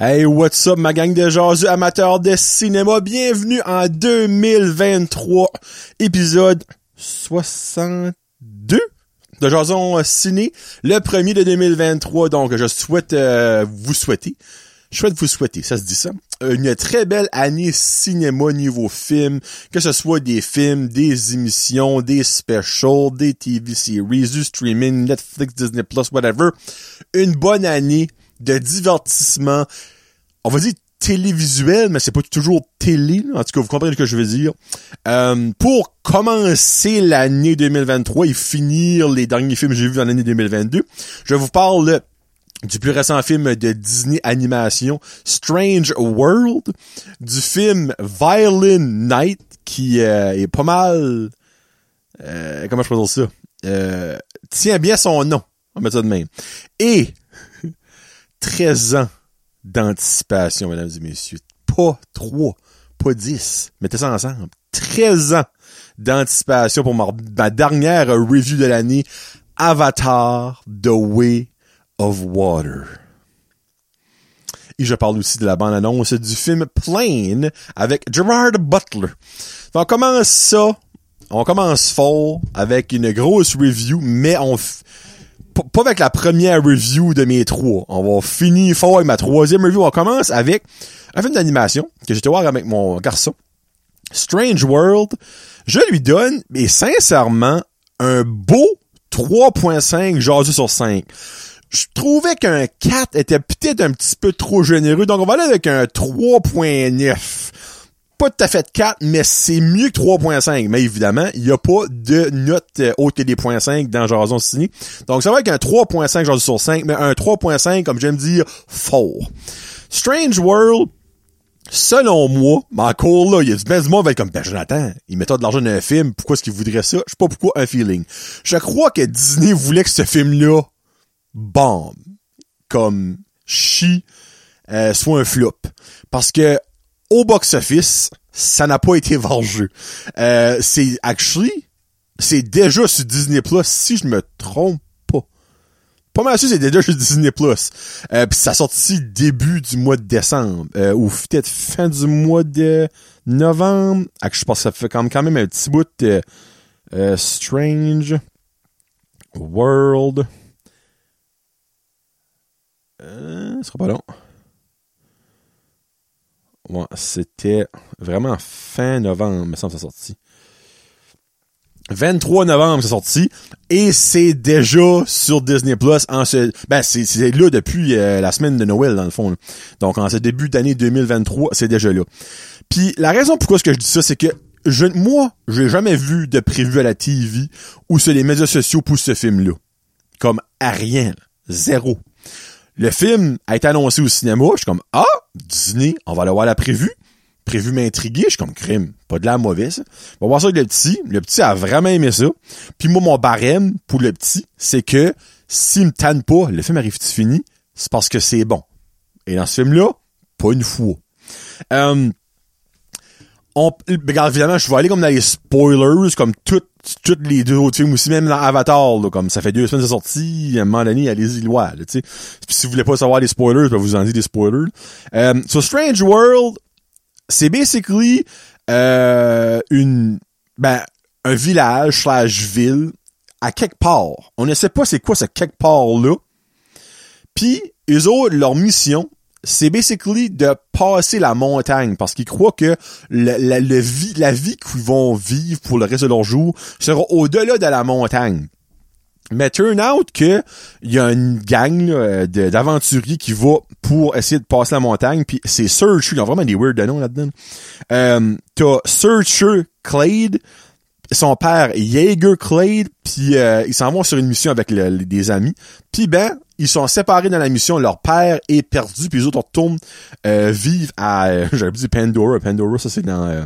Hey, what's up, ma gang de jasus amateurs de cinéma? Bienvenue en 2023, épisode 62 de Jason Ciné, le premier de 2023. Donc, je souhaite euh, vous souhaiter, je souhaite vous souhaiter, ça se dit ça, une très belle année cinéma niveau film, que ce soit des films, des émissions, des specials, des TV series, du streaming, Netflix, Disney+, whatever. Une bonne année de divertissement, on va dire télévisuel, mais c'est pas toujours télé. En tout cas, vous comprenez ce que je veux dire. Euh, pour commencer l'année 2023 et finir les derniers films que j'ai vus dans l'année 2022, je vous parle du plus récent film de Disney Animation, Strange World, du film Violin Night, qui euh, est pas mal... Euh, comment je dire ça? Tient bien son nom, on va mettre ça de même. Et 13 ans d'anticipation, mesdames et messieurs. Pas 3, pas 10. Mettez ça ensemble. 13 ans d'anticipation pour ma, dernière review de l'année. Avatar, The Way of Water. Et je parle aussi de la bande-annonce du film Plane avec Gerard Butler. On commence ça. On commence fort avec une grosse review, mais on pas avec la première review de mes trois. On va finir fort avec ma troisième review. On commence avec un film d'animation que j'étais voir avec mon garçon. Strange World. Je lui donne, mais sincèrement, un beau 3.5 jaseux sur 5. Je trouvais qu'un 4 était peut-être un petit peu trop généreux, donc on va aller avec un 3.9 pas tout à fait 4, mais c'est mieux que 3.5. Mais évidemment, il n'y a pas de note euh, au TD.5 dans Jason Ciné. Donc ça va être un 3.5 Jason sur 5, mais un 3.5, comme j'aime dire, fort. Strange World, selon moi, mais encore là, il y a du comme, ben Jonathan, il met de l'argent dans un film, pourquoi est-ce qu'il voudrait ça? Je sais pas pourquoi un feeling. Je crois que Disney voulait que ce film-là bombe, comme chi, euh, soit un flop. Parce que au box-office, ça n'a pas été vendu. Euh, c'est actually, c'est déjà sur Disney Plus, si je me trompe pas. Pas mal sûr, c'est déjà sur Disney Plus. Euh, Puis ça sorti début du mois de décembre, euh, ou peut-être fin du mois de novembre. Ah, je pense que ça fait quand même un petit bout de euh, Strange World. Euh, ce sera pas long. C'était vraiment fin novembre, me semble, c'est sorti. 23 novembre, c'est sorti. Et c'est déjà sur Disney Plus en ce, ben, c'est, là depuis euh, la semaine de Noël, dans le fond. Donc, en ce début d'année 2023, c'est déjà là. Puis, la raison pourquoi ce que je dis ça, c'est que je, moi, j'ai jamais vu de prévu à la TV ou sur les médias sociaux pour ce film-là. Comme à rien. Zéro. Le film a été annoncé au cinéma. Je suis comme, ah, Disney, on va le voir la prévue. Prévu m'intriguer. Je suis comme, crime, pas de la mauvaise. On va voir ça avec le petit. Le petit a vraiment aimé ça. Puis moi, mon barème pour le petit, c'est que s'il me tanne pas, le film arrive fini, c'est parce que c'est bon. Et dans ce film-là, pas une fois. Euh, regarde, évidemment, je vais aller comme dans les spoilers, comme toutes, les deux autres films aussi, même dans Avatar, là, comme ça fait deux semaines de sortie, à un moment donné, allez-y, loin, si vous voulez pas savoir les spoilers, je vais vous en dire des spoilers. Euh, so, Strange World, c'est basically, euh, une, ben, un village slash ville à quelque part. On ne sait pas c'est quoi ce quelque part-là. Puis, eux autres, leur mission, c'est basically de passer la montagne parce qu'ils croient que la, la, le vie, la vie qu'ils vont vivre pour le reste de leur jour sera au-delà de la montagne. Mais turn out que il y a une gang d'aventuriers qui va pour essayer de passer la montagne, puis c'est Searcher, ils ont vraiment des weird noms là-dedans. Euh, T'as Searcher Clade, son père Jaeger Clade, puis euh, ils s'en vont sur une mission avec le, des amis. Puis ben, ils sont séparés dans la mission, leur père est perdu, puis les autres retournent euh, vivre à, euh, j'avais dit Pandora, Pandora, ça c'est dans euh,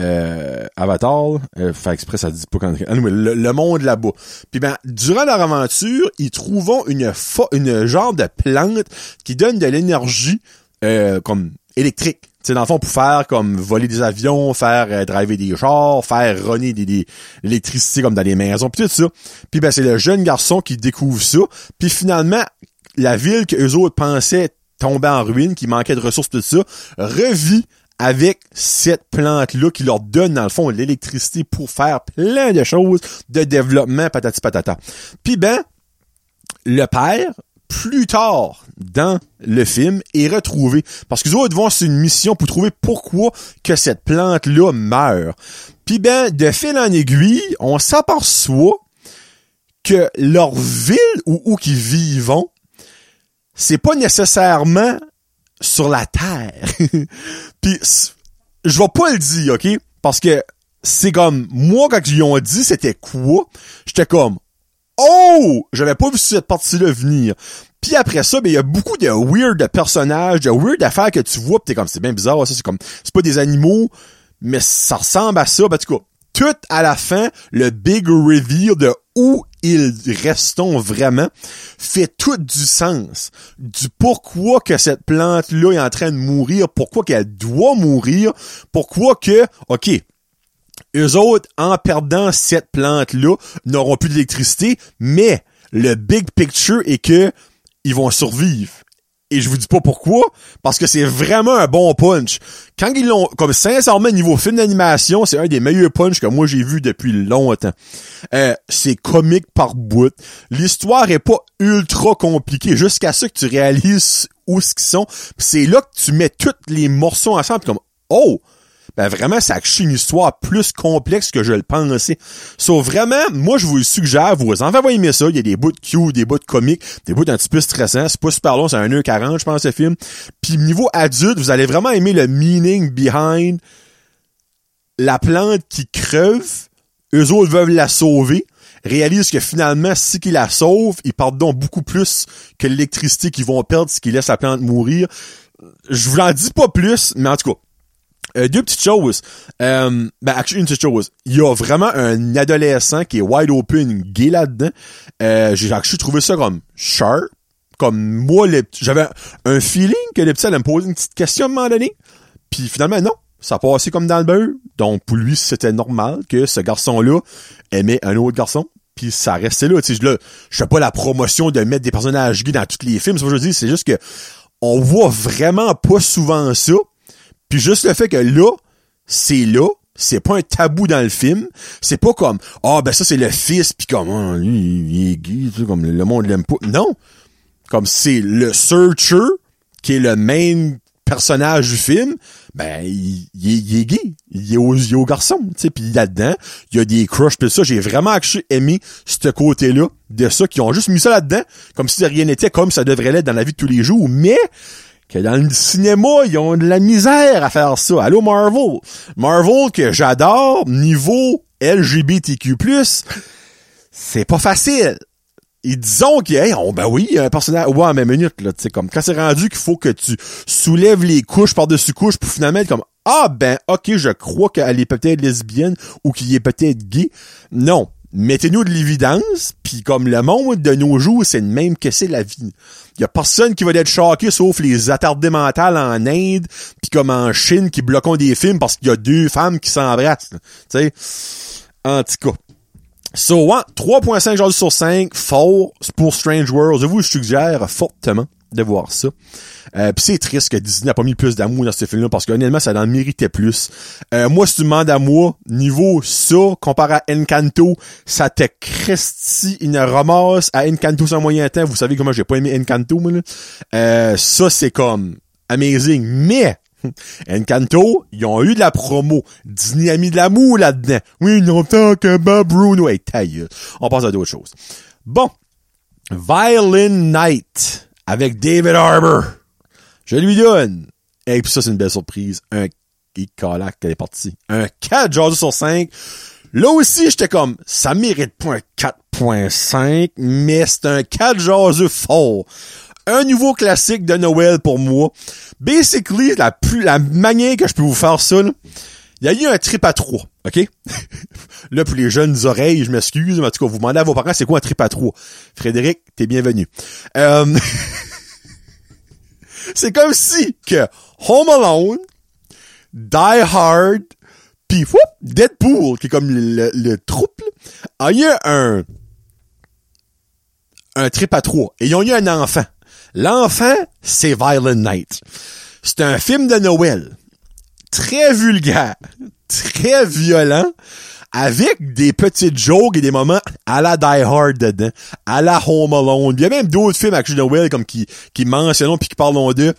euh, Avatar, euh, fait exprès ça dit pas quand le, le monde là-bas. Puis ben durant leur aventure, ils trouvent une une genre de plante qui donne de l'énergie euh, comme électrique. C'est dans le fond pour faire comme voler des avions, faire euh, driver des chars, faire runner des, l'électricité comme dans les maisons, puis tout ça. Puis ben c'est le jeune garçon qui découvre ça. Puis finalement, la ville que eux autres pensaient tomber en ruine, qui manquait de ressources, tout ça, revit avec cette plante-là qui leur donne, dans le fond, l'électricité pour faire plein de choses de développement, patati patata. Puis ben, le père, plus tard dans le film, est retrouvé. Parce qu'ils autres vont une mission pour trouver pourquoi que cette plante-là meurt. Puis ben, de fil en aiguille, on s'aperçoit que leur ville où, où qu'ils vivent, c'est pas nécessairement sur la terre. Puis je vais pas le dire, OK? Parce que c'est comme moi quand ils ont dit c'était quoi, j'étais comme Oh! J'avais pas vu cette partie-là venir. Puis après ça, ben il y a beaucoup de weird personnages, de weird d'affaires que tu vois, pis t'es comme c'est bien bizarre, ça c'est comme c'est pas des animaux, mais ça ressemble à ça. Ben, en tout cas, tout à la fin, le big reveal de où ils restons vraiment fait tout du sens. Du pourquoi que cette plante-là est en train de mourir, pourquoi qu'elle doit mourir, pourquoi que, ok, eux autres, en perdant cette plante-là, n'auront plus d'électricité, mais le big picture est que ils vont survivre. Et je vous dis pas pourquoi, parce que c'est vraiment un bon punch. Quand ils l'ont, comme sincèrement, niveau film d'animation, c'est un des meilleurs punch que moi j'ai vu depuis longtemps. Euh, c'est comique par bout. L'histoire est pas ultra compliquée, jusqu'à ce que tu réalises où ce qu'ils sont. C'est là que tu mets tous les morceaux ensemble, comme, oh! Ben vraiment, ça a une histoire plus complexe que je le pensais. Sauf vraiment, moi, je vous suggère, vous en avez aimé ça. Il y a des bouts de cute, des bouts de comiques, des bouts un petit peu stressants. C'est pas super long, c'est un 1h40, je pense, ce film. Puis niveau adulte, vous allez vraiment aimer le meaning behind la plante qui creuve. Eux autres veulent la sauver réalisent que finalement, si qu'ils la sauvent, ils partent donc beaucoup plus que l'électricité qu'ils vont perdre si qu'ils laissent la plante mourir. Je vous en dis pas plus, mais en tout cas, euh, deux petites choses. Euh, ben, une petite chose. Il y a vraiment un adolescent qui est wide open, gay là-dedans. Euh, j'ai actually trouvé ça comme sharp. Comme moi, j'avais un feeling que les petits allaient me poser une petite question à un moment donné. Puis finalement, non. Ça passait comme dans le beurre. Donc, pour lui, c'était normal que ce garçon-là aimait un autre garçon. Puis ça restait là. Tu sais, je fais pas la promotion de mettre des personnages gays dans tous les films. C'est ce que je dis. C'est juste que on voit vraiment pas souvent ça. Puis juste le fait que là, c'est là, c'est pas un tabou dans le film. C'est pas comme ah ben ça c'est le fils puis comme ah, lui il est gay, tu sais, comme le monde l'aime pas. Non, comme c'est le searcher qui est le main personnage du film, ben il, est, gay, il est au, il est au garçon, tu sais, puis là-dedans, il y a des crushs pis ça, j'ai vraiment aimé ce côté-là de ça qui ont juste mis ça là-dedans comme si rien n'était comme ça devrait l'être dans la vie de tous les jours, mais que dans le cinéma, ils ont de la misère à faire ça. Allô Marvel? Marvel que j'adore, niveau LGBTQ+, c'est pas facile. Ils disons que, hey, oh, ben oui, un personnage, ouais, mais minute, là, tu sais, comme, quand c'est rendu qu'il faut que tu soulèves les couches par-dessus couches pour finalement être comme, ah, ben, ok, je crois qu'elle est peut-être lesbienne ou qu'il est peut-être gay. Non mettez-nous de l'évidence, puis comme le monde de nos jours, c'est le même que c'est la vie. Il y a personne qui va être choqué sauf les attardés mentales en Inde, puis comme en Chine qui bloquent des films parce qu'il y a deux femmes qui s'embrassent. Tu sais, en tout cas. So, 3.5 sur 5, fort pour Strange World. Je vous suggère fortement de voir ça. Euh, Puis c'est triste que Disney n'a pas mis plus d'amour dans ce film-là parce qu'honnêtement, ça en méritait plus. Euh, moi, si tu demandes à moi, niveau ça, comparé à Encanto, ça te cresti une ramasse à Encanto sans moyen temps. Vous savez comment j'ai pas aimé Encanto, moi, là. Euh, ça, c'est comme amazing. Mais Encanto, ils ont eu de la promo. Disney a mis de l'amour là-dedans. Oui, longtemps que Bob Bruno est taille. On passe à d'autres choses. Bon. Violin Night avec David Harbour. Je lui donne. Et puis ça, c'est une belle surprise. Un Calac qu'elle est partie. Un 4 jaseux sur 5. Là aussi, j'étais comme, ça mérite pas un 4.5, mais c'est un 4 jaseux fort. Un nouveau classique de Noël pour moi. Basically, la plus, la manière que je peux vous faire ça, il y a eu un trip à trois, OK? là, pour les jeunes oreilles, je m'excuse, mais en tout cas, vous demandez à vos parents, c'est quoi un trip à trois? Frédéric, t'es bienvenu. Euh... c'est comme si que Home Alone, Die Hard, pis Deadpool, qui est comme le, le, troupe, a eu un un trip à trois. Et ils ont eu un enfant. L'enfant, c'est Violent Night. C'est un film de Noël. Très vulgaire. Très violent avec des petites jokes et des moments à la Die Hard dedans, à la Home Alone. Il y a même d'autres films avec Noël comme qui, qui mentionnent puis qui parlent d'eux.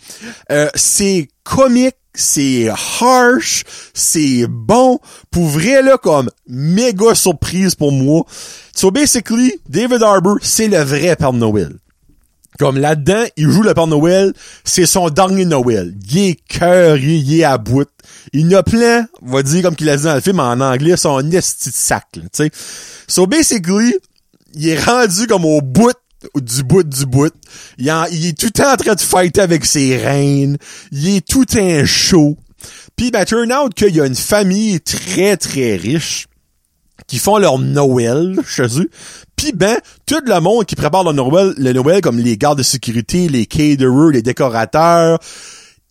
Euh, c'est comique, c'est harsh, c'est bon. Pour vrai, là, comme méga surprise pour moi. So basically, David Harbour, c'est le vrai Père Noël. Comme là-dedans, il joue le Père Noël, c'est son dernier Noël. Il est cœur, il est à bout. Il a plein, on va dire comme qu'il a dit dans le film en anglais, son esti de sac, tu sais. So basically, il est rendu comme au bout du bout du bout. Il, est tout le temps en train de fighter avec ses reines. Il est tout un show. Puis ben, turn out qu'il y a une famille très très riche qui font leur Noël chez eux. Puis ben, tout le monde qui prépare le Noël, le Noël comme les gardes de sécurité, les caterers, les décorateurs,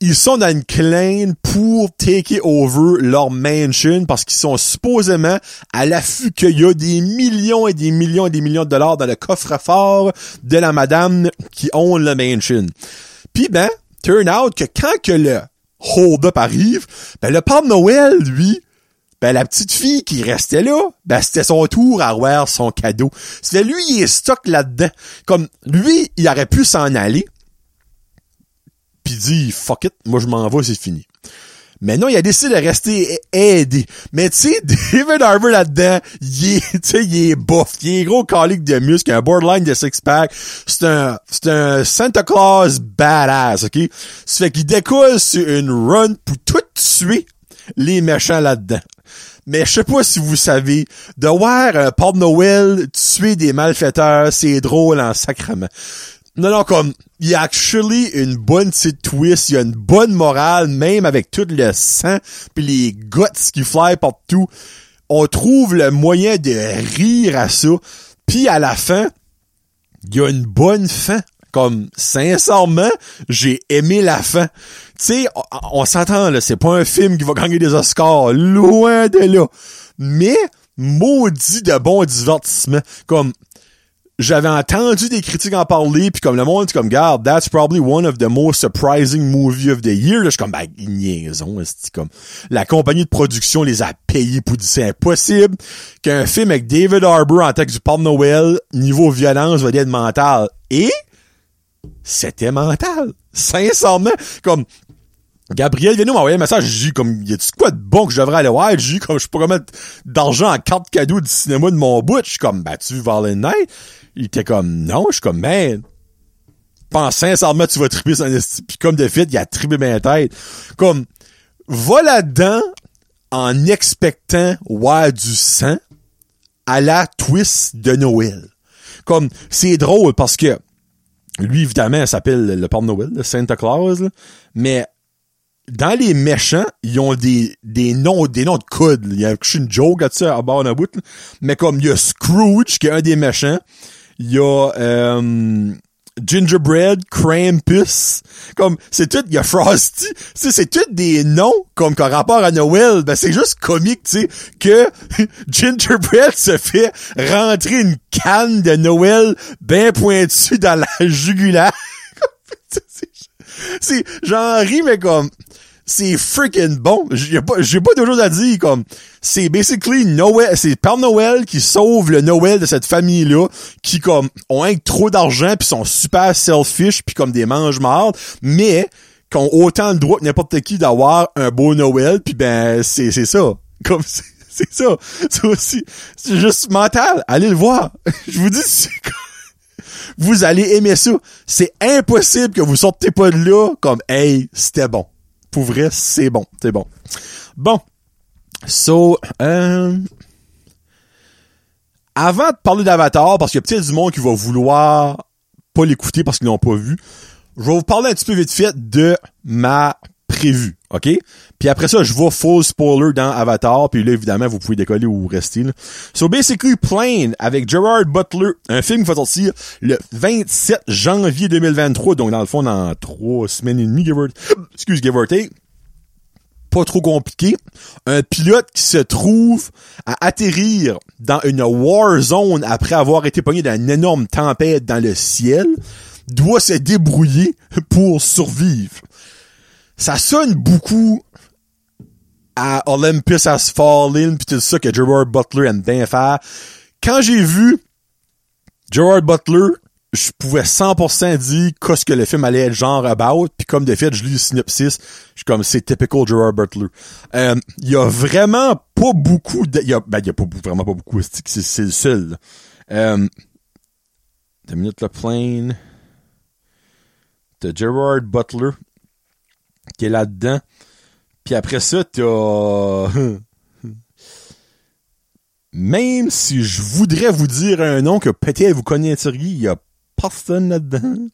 ils sont dans une claim pour take over leur mansion parce qu'ils sont supposément à l'affût qu'il y a des millions et des millions et des millions de dollars dans le coffre-fort de la madame qui ont le mansion. Puis ben, turn out que quand que le hold-up arrive, ben le Père Noël, lui, ben la petite fille qui restait là, ben c'était son tour à voir son cadeau. C'était lui, il est stock là-dedans. Comme lui, il aurait pu s'en aller, puis dit fuck it, moi je m'en vais, c'est fini. Mais non, il a décidé de rester aidé. Mais tu sais, David Harbour là-dedans, il est, il est buff, il est gros calique de muscles, un borderline de six-pack. C'est un, c'est un Santa Claus badass, ok? Ça fait qu'il découle sur une run pour tout tuer les méchants là-dedans. Mais je sais pas si vous savez, de voir un Père Noël tuer des malfaiteurs, c'est drôle en sacrement. Non, non, comme, il y a actually une bonne petite twist, il y a une bonne morale, même avec tout le sang, puis les guts qui fly partout. On trouve le moyen de rire à ça. Puis à la fin, il y a une bonne fin. Comme, sincèrement, j'ai aimé la fin. Tu sais, on, s'entend, là, c'est pas un film qui va gagner des Oscars, loin de là. Mais, maudit de bon divertissement. Comme, j'avais entendu des critiques en parler, puis comme le monde, comme, garde, that's probably one of the most surprising movies of the year. Là, je suis comme, ben, niaison, c'est comme, la compagnie de production les a payés pour dire, c'est impossible qu'un film avec David Harbour en que du Père Noël, niveau violence, va être mental. Et, c'était mental. Sincèrement, comme Gabriel vient nous m'envoyer un message, j'ai comme y a-tu quoi de bon que je devrais aller voir? J'ai comme je pourrais mettre d'argent en carte cadeau du cinéma de mon bout. Je suis comme bah tu le Night? Il était comme non, je suis comme man. Pense sincèrement tu vas triper son Puis comme de fait, il a tripé ma tête. Comme va là-dedans en expectant ouais du sang à la twist de Noël. Comme c'est drôle parce que lui, évidemment, il s'appelle le Père Noël, le Santa Claus, mais dans les méchants, ils ont des, des noms, des noms de code. Il y a une joke là-dessus à bord d'un bout. Mais comme il y a Scrooge, qui est un des méchants. Il y a euh, Gingerbread, Krampus. Comme, c'est tout, il y a Frosty. c'est tout des noms, comme qu'en rapport à Noël, ben c'est juste comique, tu sais, que Gingerbread se fait rentrer une canne de Noël bien pointue dans la jugulaire. c'est, j'en ris, mais comme, c'est freaking bon. J'ai pas, j'ai pas de choses à dire, comme, c'est basically Noël, c'est Père Noël qui sauve le Noël de cette famille-là, qui, comme, ont un trop d'argent pis sont super selfish pis comme des mange-mardes, mais, qui ont autant de droit que n'importe qui d'avoir un beau Noël pis ben, c'est, c'est ça. Comme, c'est, ça. C'est aussi, c'est juste mental. Allez le voir. Je vous dis, c'est vous allez aimer ça. C'est impossible que vous sortez pas de là comme hey, c'était bon. C'est bon, c'est bon. Bon. So, euh, avant de parler d'Avatar, parce qu'il y a peut-être du monde qui va vouloir pas l'écouter parce qu'ils l'ont pas vu, je vais vous parler un petit peu vite fait de ma prévue, OK? Puis après ça, je vois full spoiler dans Avatar, puis là, évidemment, vous pouvez décoller ou rester. Là. So, basically, Plane, avec Gerard Butler, un film qui va sortir le 27 janvier 2023, donc dans le fond, dans trois semaines et demie, give excuse, give pas trop compliqué. Un pilote qui se trouve à atterrir dans une war zone après avoir été pogné dans une énorme tempête dans le ciel. doit se débrouiller pour survivre. Ça sonne beaucoup à Olympus Has Fallen pis tout ça que Gerard Butler aime bien faire. Quand j'ai vu Gerard Butler, je pouvais 100% dire qu'est-ce que le film allait être genre about, puis comme de fait, je lis le synopsis, je suis comme c'est typical Gerard Butler. Euh, il y a vraiment pas beaucoup de, y a, ben, y a pas, vraiment pas beaucoup, c'est, c'est le seul. Euh, deux minutes le plane de Gerard Butler qui est là-dedans. Puis après ça, t'as... Même si je voudrais vous dire un nom que peut-être vous connaîtriez, il y a personne là-dedans.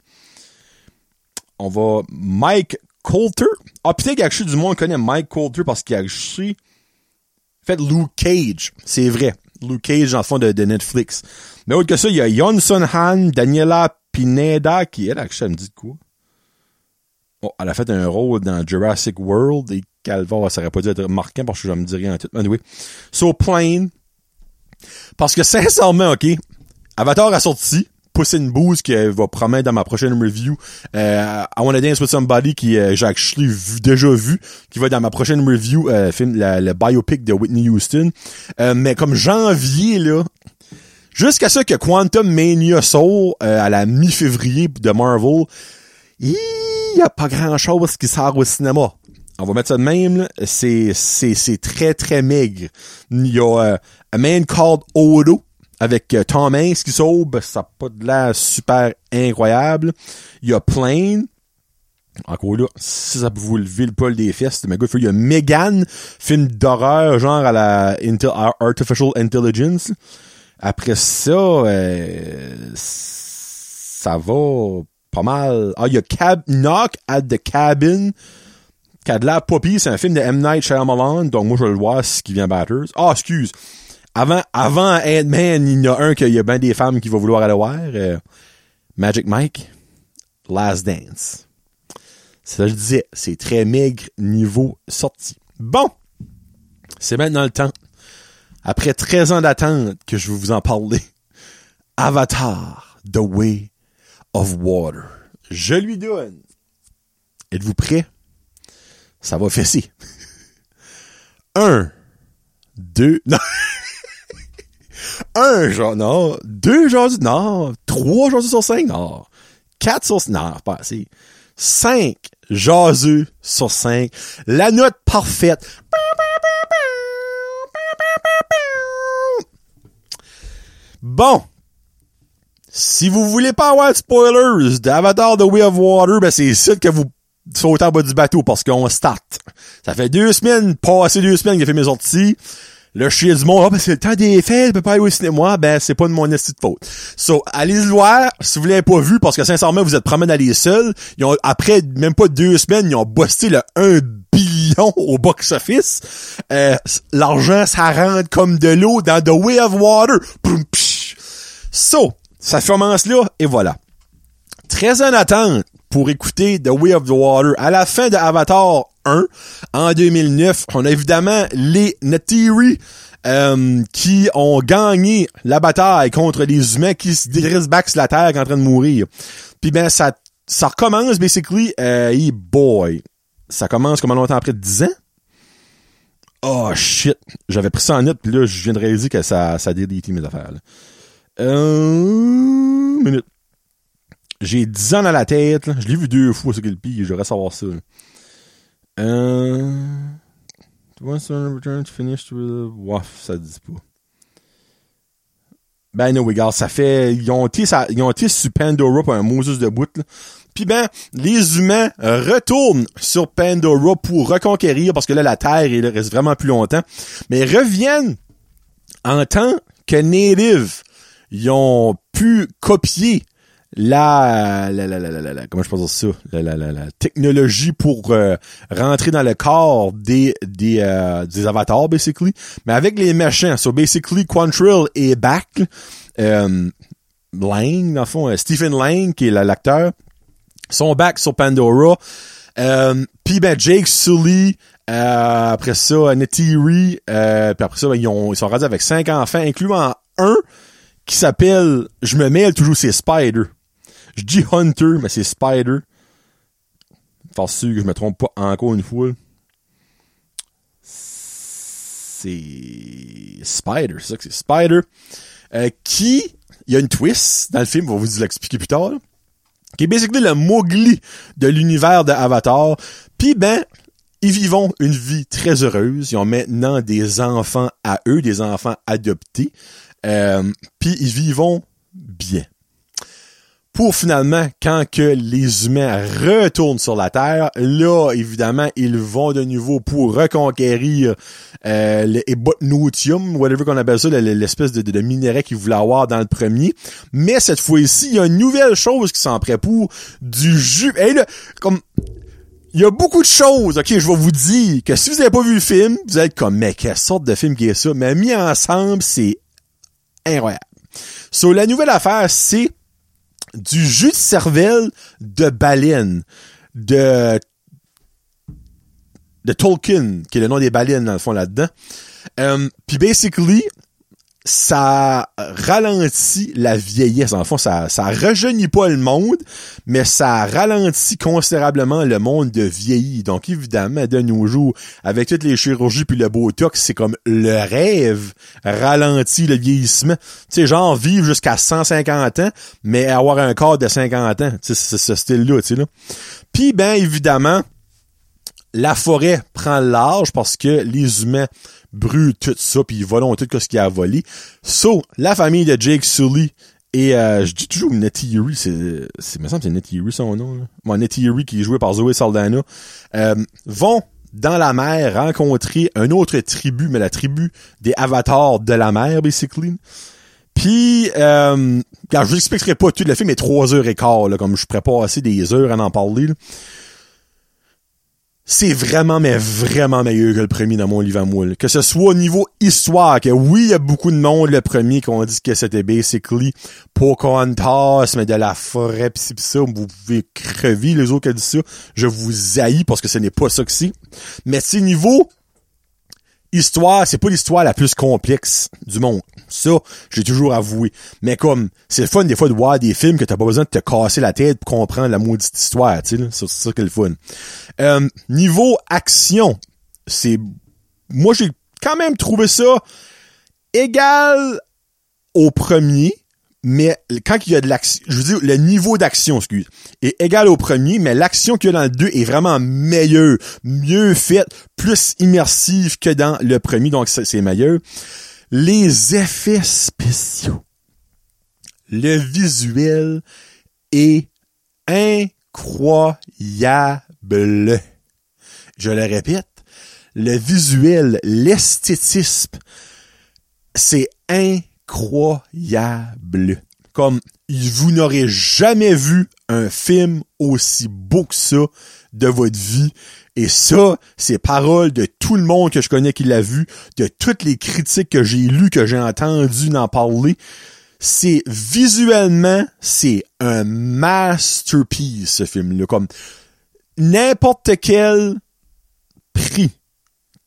On va... Mike Coulter. Ah, peut-être qu'actually du monde connaît Mike Coulter parce qu'il a fait Luke Cage. C'est vrai. Luke Cage, en fond, de, Netflix. Mais autre que ça, il y a Johnson Han, Daniela Pineda, qui, elle, actually, elle me dit quoi? Oh, elle a fait un rôle dans Jurassic World et Calva, ça aurait pas dû être marquant parce que je me dis rien en tout. Anyway. So, Plane. Parce que sincèrement, ok, Avatar a sorti. Puss in Boots qui va promettre dans ma prochaine review. Euh, I Wanna Dance With Somebody qui euh, j'ai actually vu, déjà vu, qui va dans ma prochaine review, euh, film, le biopic de Whitney Houston. Euh, mais comme janvier, là, jusqu'à ce que Quantum Mania Soul euh, à la mi-février de Marvel, il y a pas grand chose qui sort au cinéma on va mettre ça de même, c'est, c'est, c'est très, très maigre. Il y a euh, A Man Called Odo avec euh, Tom qui sauve, ça n'a pas de l'air super incroyable. Il y a Plane, encore là, si ça vous lever le poil des fesses, mais. Il y a Megan, film d'horreur, genre à la Artificial Intelligence. Après ça, euh, ça va pas mal. Ah, il y a Knock at the Cabin Cadla Poppy, c'est un film de M. Night Shyamalan, donc moi je vais le voir ce qui vient Batters. Ah, excuse. Avant, avant Ant-Man, il y en a un qu'il y a bien des femmes qui vont vouloir aller voir. Euh, Magic Mike, Last Dance. Ça je disais, c'est très maigre niveau sortie. Bon, c'est maintenant le temps. Après 13 ans d'attente que je vais vous en parler. Avatar, The Way of Water. Je lui donne. Êtes-vous prêts? ça va fesser. Un, deux, non. un genre, non. Deux jours, non. Trois jours sur cinq, non. Quatre sur, non, pas assez. Cinq jaseux sur cinq. La note parfaite. Bon. Si vous voulez pas avoir de spoilers d'Avatar The Way of Water, ben c'est ici que vous sauter en bas du bateau parce qu'on start. Ça fait deux semaines, passé deux semaines que j'ai fait mes sorties. Le chien du monde, ah, ben, c'est le temps des fêtes, je peux pas aller au cinéma. Ben, c'est pas de mon esti de faute. So, allez le voir, si vous l'avez pas vu, parce que sincèrement, vous êtes promené d'aller seul. Ils ont, après même pas deux semaines, ils ont bossé le 1 billion au box-office. Euh, l'argent, ça rentre comme de l'eau dans The Way of Water. So, ça commence là, et voilà. Très en attente, pour écouter The Way of the Water. À la fin de Avatar 1, en 2009, on a évidemment les Natiri euh, qui ont gagné la bataille contre les humains qui se dirigent back sur la Terre en train de mourir. Puis ben, ça, ça recommence, basically, euh, boy. Ça commence comment longtemps après 10 ans? Oh shit. J'avais pris ça en note, puis là, je viens de que ça, ça a délité mes affaires. Là. Euh. J'ai 10 ans dans la tête. Je l'ai vu deux fois, ce qu'il pire. J'aurais savoir ça. Euh... Once on return to finish. Waf, ça dit pas. Ben non, regarde, ça fait... Ils ont été, sur Pandora pour un Moses de bout. Puis ben, les humains retournent sur Pandora pour reconquérir, parce que là, la Terre, il reste vraiment plus longtemps. Mais reviennent en tant que Native. Ils ont pu copier la, la, la, la, la, comment je peux dire ça, la, la, la, la technologie pour euh, rentrer dans le corps des des euh, des avatars basically, mais avec les méchants. So basically, Quantrill est back. Euh, Lang, dans le fond, euh, Stephen Lang qui est l'acteur, sont back sur Pandora. Euh, puis ben Jake Sully, euh, après ça, Netiri, puis après ça, ben, ils, ont, ils sont rendus avec cinq enfants, incluant un qui s'appelle, je me mêle toujours, c'est Spider. Je dis Hunter, mais c'est Spider. Faire sûr que je me trompe pas encore une fois. C'est Spider, c'est ça que c'est Spider. Euh, qui, il y a une twist dans le film, on va vous l'expliquer plus tard. qui est basically le Mowgli de l'univers de Avatar. Puis ben, ils vivent une vie très heureuse. Ils ont maintenant des enfants à eux, des enfants adoptés. Euh, Puis ils vivent bien. Pour finalement, quand que les humains retournent sur la Terre, là, évidemment, ils vont de nouveau pour reconquérir euh, le Ebotnotium, whatever qu'on appelle ça, l'espèce de, de, minerai qu'ils voulaient avoir dans le premier. Mais cette fois-ci, il y a une nouvelle chose qui s'en pour du jus. Là, comme il y a beaucoup de choses, ok, je vais vous dire que si vous avez pas vu le film, vous allez être comme, mais quelle sorte de film qui est ça? Mais mis ensemble, c'est incroyable. So, la nouvelle affaire, c'est du jus de cervelle de baleine de de Tolkien, qui est le nom des baleines dans le fond là-dedans. Euh, Puis basically, ça ralentit la vieillesse. En fond, ça, ça rajeunit pas le monde, mais ça ralentit considérablement le monde de vieillir. Donc, évidemment, de nos jours, avec toutes les chirurgies puis le Botox, c'est comme le rêve ralentit le vieillissement. Tu sais, genre vivre jusqu'à 150 ans, mais avoir un corps de 50 ans. C'est ce style-là, tu sais, là. Puis, ben, évidemment, la forêt prend large parce que les humains brûlent tout ça, puis ils volent tout ce qu'il a à voler. So, la famille de Jake Sully et euh, je dis toujours Nettie Erie, c'est, c'est, me semble c'est Nettie Erie son nom. Là. Bon, Nettie Erie qui est joué par Zoe Saldana, euh, vont dans la mer rencontrer un autre tribu, mais la tribu des avatars de la mer, basically. Puis, euh, je vous expliquerai pas tout le film est trois heures et quart, là, comme je pas assez des heures à en parler. Là c'est vraiment, mais vraiment meilleur que le premier dans mon livre à moule. Que ce soit au niveau histoire, que oui, il y a beaucoup de monde, le premier, qu'on dit que c'était basically Pocahontas, mais de la forêt, pis, pis ça, vous pouvez crever les autres qui dit ça. Je vous haïs parce que ce n'est pas ça que c'est. Mais c'est niveau histoire, c'est pas l'histoire la plus complexe du monde. Ça, j'ai toujours avoué. Mais comme, c'est le fun des fois de voir des films que t'as pas besoin de te casser la tête pour comprendre la maudite histoire, tu sais, c'est ça qui est le fun. Euh, niveau action, c'est, moi j'ai quand même trouvé ça égal au premier, mais quand il y a de l'action, je veux dire, le niveau d'action, excuse, est égal au premier, mais l'action qu'il y a dans le 2 est vraiment meilleure, mieux faite, plus immersive que dans le premier, donc c'est meilleur. Les effets spéciaux. Le visuel est incroyable. Je le répète, le visuel, l'esthétisme, c'est incroyable incroyable. Comme vous n'aurez jamais vu un film aussi beau que ça de votre vie. Et ça, c'est paroles de tout le monde que je connais qui l'a vu, de toutes les critiques que j'ai lues, que j'ai entendues en parler. C'est visuellement, c'est un masterpiece, ce film-là. Comme n'importe quel prix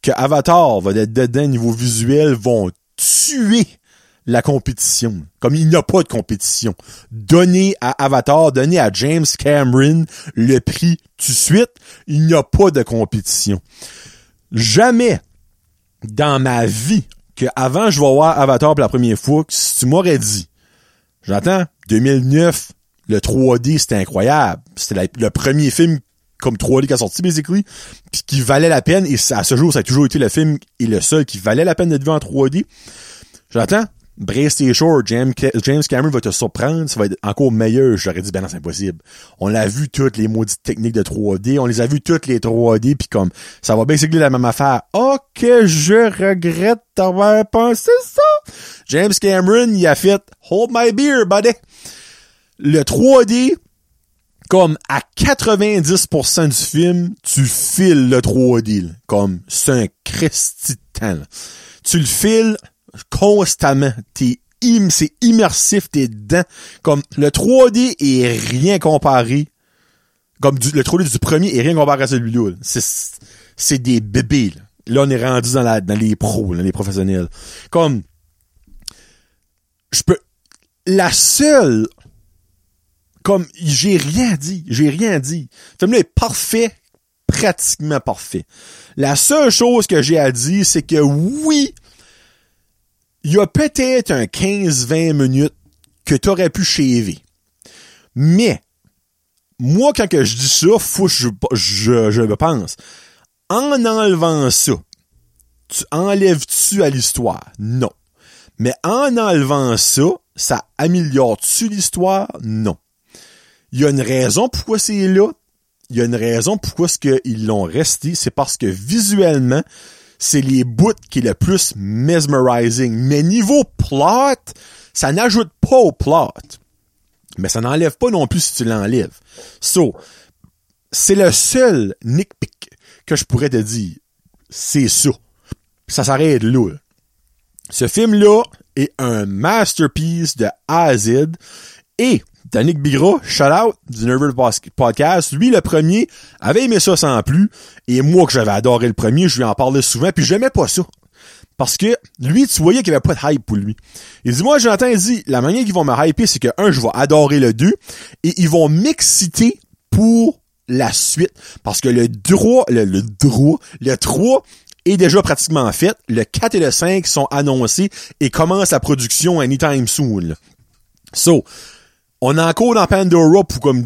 que Avatar va être dedans niveau visuel vont tuer la compétition. Comme il n'y a pas de compétition. Donnez à Avatar, donnez à James Cameron le prix tout de suite, il n'y a pas de compétition. Jamais dans ma vie que avant je vais voir Avatar pour la première fois, si tu m'aurais dit, j'entends, 2009, le 3D c'était incroyable. C'était le premier film comme 3D qui a sorti, basically, puis qui valait la peine, et à ce jour, ça a toujours été le film et le seul qui valait la peine d'être vu en 3D. J'attends, Brace tes James, James Cameron va te surprendre, ça va être encore meilleur. J'aurais dit, ben non, c'est impossible. On l'a vu toutes les maudites techniques de 3D, on les a vu toutes les 3D, puis comme, ça va basically la même affaire. Ok, je regrette d'avoir pensé ça. James Cameron, il a fait, hold my beer, buddy. Le 3D, comme à 90% du film, tu files le 3D, comme, c'est un christitan. Tu le files constamment. T'es c'est immersif, t'es dedans. Comme le 3D est rien comparé. Comme le 3D du premier est rien comparé à celui-là. C'est, c'est des bébés. Là. on est rendu dans, les pros, dans les professionnels. Comme, je peux, la seule Comme, j'ai rien dit. J'ai rien dit. Le film-là est parfait. Pratiquement parfait. La seule chose que j'ai à dire, c'est que oui, il y a peut-être un 15-20 minutes que t'aurais pu shaver. Mais, moi, quand que je dis ça, faut je, je, je le pense. En enlevant ça, tu enlèves-tu à l'histoire? Non. Mais en enlevant ça, ça améliore-tu l'histoire? Non. Il y a une raison pourquoi c'est là. Il y a une raison pourquoi ce qu'ils l'ont resté. C'est parce que visuellement, c'est les bouts qui est le plus mesmerizing. Mais niveau plot, ça n'ajoute pas au plot. Mais ça n'enlève pas non plus si tu l'enlèves. So, c'est le seul nitpick que je pourrais te dire. C'est ça. Ça s'arrête là. Ce film-là est un masterpiece de A. Et Danick Bigra, shout out du Nervous Podcast, lui le premier avait aimé ça sans plus. Et moi que j'avais adoré le premier, je lui en parlais souvent, puis j'aimais pas ça. Parce que lui, tu voyais qu'il n'y avait pas de hype pour lui. Il dit, moi, Jonathan, il dit, la manière qu'ils vont me hyper, c'est que, un, je vais adorer le 2, et ils vont m'exciter pour la suite. Parce que le droit, le, le droit, le 3 est déjà pratiquement fait. Le 4 et le 5 sont annoncés et commencent la production anytime soon. So, on est encore dans Pandora pour comme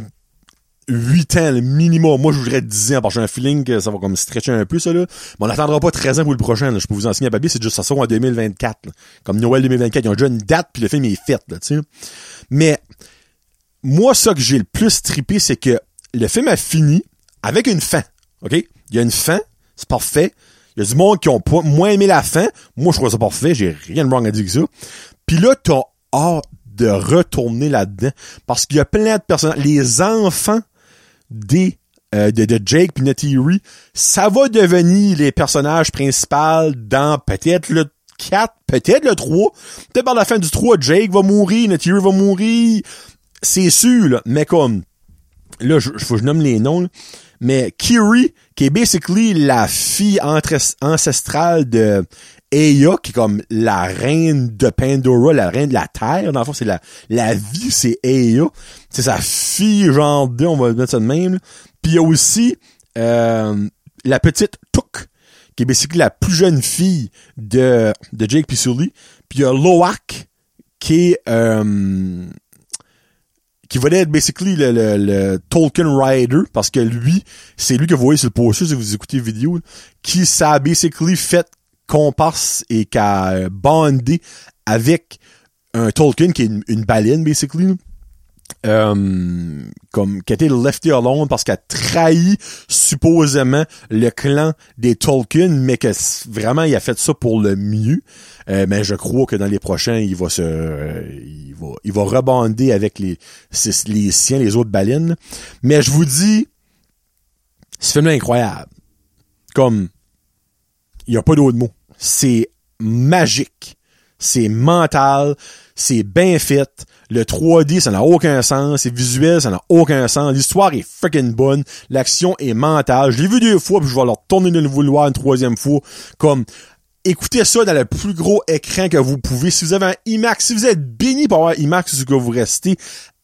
8 ans le minimum. Moi, je voudrais 10 ans parce que j'ai un feeling que ça va comme stretcher un peu, ça, là. Mais on n'attendra pas 13 ans pour le prochain, là. Je peux vous enseigner à papier, c'est juste ça sort en 2024, Comme Noël 2024. Ils ont déjà une date puis le film est fait, là, tu sais. Mais, moi, ça que j'ai le plus trippé, c'est que le film a fini avec une fin. OK? Il y a une fin. C'est parfait. Il y a du monde qui ont moins aimé la fin. Moi, je trouve ça parfait. J'ai rien de wrong à dire que ça. Puis là, t'as hâte de retourner là-dedans. Parce qu'il y a plein de personnes. Les enfants des euh, de, de, Jake puis Neytiri, ça va devenir les personnages principaux dans peut-être le 4, peut-être le 3. Peut-être par la fin du 3, Jake va mourir, Neytiri va mourir. C'est sûr. Mais comme, là, je, faut que je nomme les noms, mais Kiri, qui est basically la fille ancestrale de Eya, qui est comme la reine de Pandora, la reine de la Terre, dans le fond, c'est la, la vie, c'est Eya. C'est sa fille, genre deux, on va mettre ça de même. Puis il y a aussi euh, la petite Took, qui est basically la plus jeune fille de, de Jake Sully. Puis il y a Loak, qui est... Euh, qui va être basically le, le, Tolkien Rider, parce que lui, c'est lui que vous voyez sur le poster si vous écoutez la vidéo, qui s'est basically fait comparse et qui a bondé avec un Tolkien qui est une, baleine, basically. Euh, comme qui a été lefté alone parce qu'elle trahi supposément le clan des Tolkien, mais que vraiment il a fait ça pour le mieux. Euh, mais je crois que dans les prochains, il va se, euh, il va, il va rebonder avec les, les siens, les autres baleines. Mais je vous dis, ce film incroyable. Comme, il n'y a pas d'autre mot c'est magique. C'est mental. C'est bien fait. Le 3D, ça n'a aucun sens. C'est visuel, ça n'a aucun sens. L'histoire est freaking bonne. L'action est mentale. Je l'ai vu deux fois, puis je vais leur tourner de le voir une troisième fois. Comme, écoutez ça dans le plus gros écran que vous pouvez. Si vous avez un IMAX, si vous êtes béni par avoir IMAX, ce que vous restez,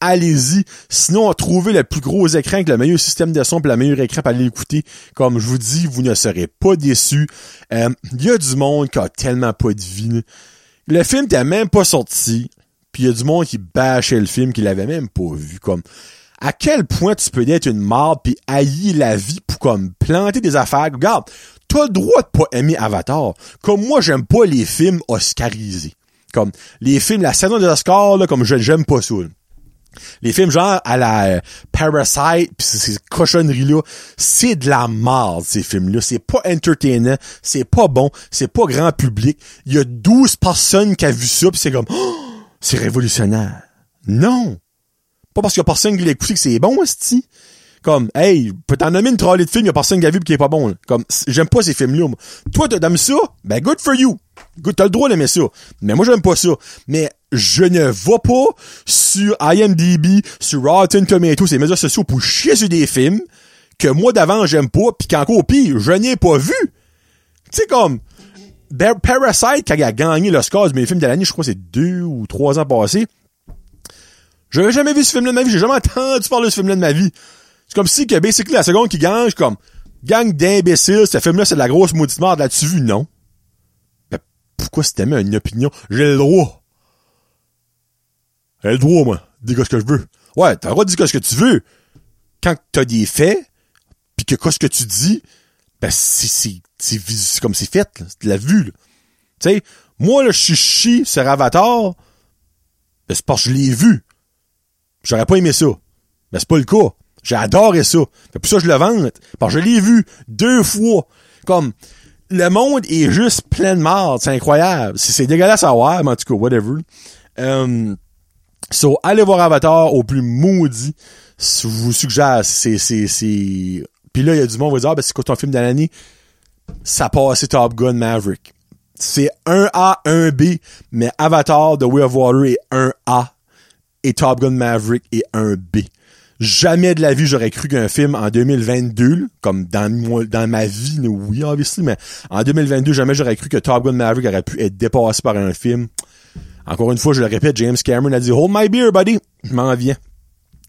allez-y. Sinon, trouvez le plus gros écran avec le meilleur système de son et le meilleur écran pour aller l'écouter. Comme je vous dis, vous ne serez pas déçus. Il euh, y a du monde qui a tellement pas de vie. Le film t'es même pas sorti. Puis il y a du monde qui bâchait le film, qui l'avait même pas vu. Comme à quel point tu peux être une marde puis haïr la vie pour comme planter des affaires. Regarde, t'as le droit de pas aimer Avatar. Comme moi, j'aime pas les films oscarisés. Comme les films, la saison des Oscars, comme je j'aime pas ça. Les films genre à la euh, Parasite pis ces cochonneries-là, c'est de la merde, ces films-là. C'est pas entertainant, c'est pas bon, c'est pas grand public. Il y a 12 personnes qui a vu ça pis c'est comme oh, c'est révolutionnaire. Non! Pas parce qu'il y a personne qui l'a écouté que c'est bon, esti. Comme, hey, peut t'en nommer une trolley de films, il y a personne qui a vu pis qui est pas bon. Comme, j'aime pas ces films-là. Toi, t'aimes ça? Ben, good for you. T'as le droit d'aimer ça. Mais moi, j'aime pas ça. Mais je ne vais pas sur IMDb, sur Rotten Tomatoes, ces médias sociaux pour chier sur des films que moi d'avant j'aime pas, pis qu'encore pire, je n'ai pas vu. Tu sais comme Parasite qui a gagné le score de mes films de l'année, je crois c'est deux ou trois ans passés. J'avais jamais vu ce film-là de ma vie, j'ai jamais entendu parler de ce film-là de ma vie. C'est comme si que, basically, la seconde qui gagne, je comme, gang d'imbéciles, ce film-là, c'est de la grosse maudite merde, là-tu vu? Non. Ben, pourquoi c'était même une opinion? J'ai le droit. J'ai le droit, moi. Dis ce que je veux. Ouais, t'as le droit de dire ce que tu veux. Quand t'as des faits, pis que ce que tu dis, ben, c'est, c'est, comme c'est fait. C'est de la vue, là. Tu sais, moi, là, je suis chi sur Avatar, ben, c'est parce que je l'ai vu. J'aurais pas aimé ça. Ben, c'est pas le cas. J'ai adoré ça. Fait pour ça, je le vante. Parce que je l'ai vu deux fois. Comme, le monde est juste plein de marde. C'est incroyable. C'est dégueulasse à voir, mais en tout cas, whatever. Um, so, allez voir Avatar au plus maudit. Je vous suggère, c'est, c'est, c'est... Puis là, il y a du monde qui va dire, ah, ben, c'est quoi ton film de l'année? Ça passe Top Gun Maverick. C'est un A, un B, mais Avatar The Way of Water est un A et Top Gun Maverick est un B. Jamais de la vie j'aurais cru qu'un film en 2022, comme dans, dans ma vie, oui, obviously, mais en 2022, jamais j'aurais cru que Top Gun Maverick aurait pu être dépassé par un film. Encore une fois, je le répète, James Cameron a dit Hold my beer, buddy. Je m'en viens.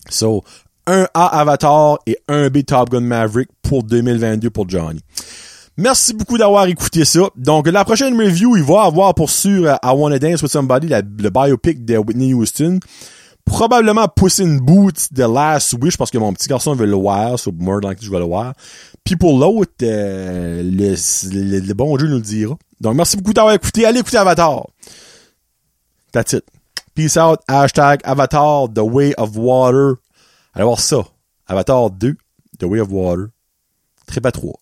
So, un A Avatar et un B Top Gun Maverick pour 2022 pour Johnny. Merci beaucoup d'avoir écouté ça. Donc, la prochaine review, il va avoir pour sûr euh, I Wanna Dance With Somebody, le biopic de Whitney Houston. Probablement Puss in Boots de Last Wish parce que mon petit garçon veut le voir, so more likely je vais le voir. Puis pour l'autre, euh, le, le, bon Dieu nous le dira. Donc, merci beaucoup d'avoir écouté. Allez écouter Avatar. That's it. Peace out. Hashtag Avatar, The Way of Water. Allez voir ça. Avatar 2, The Way of Water. Très pas 3.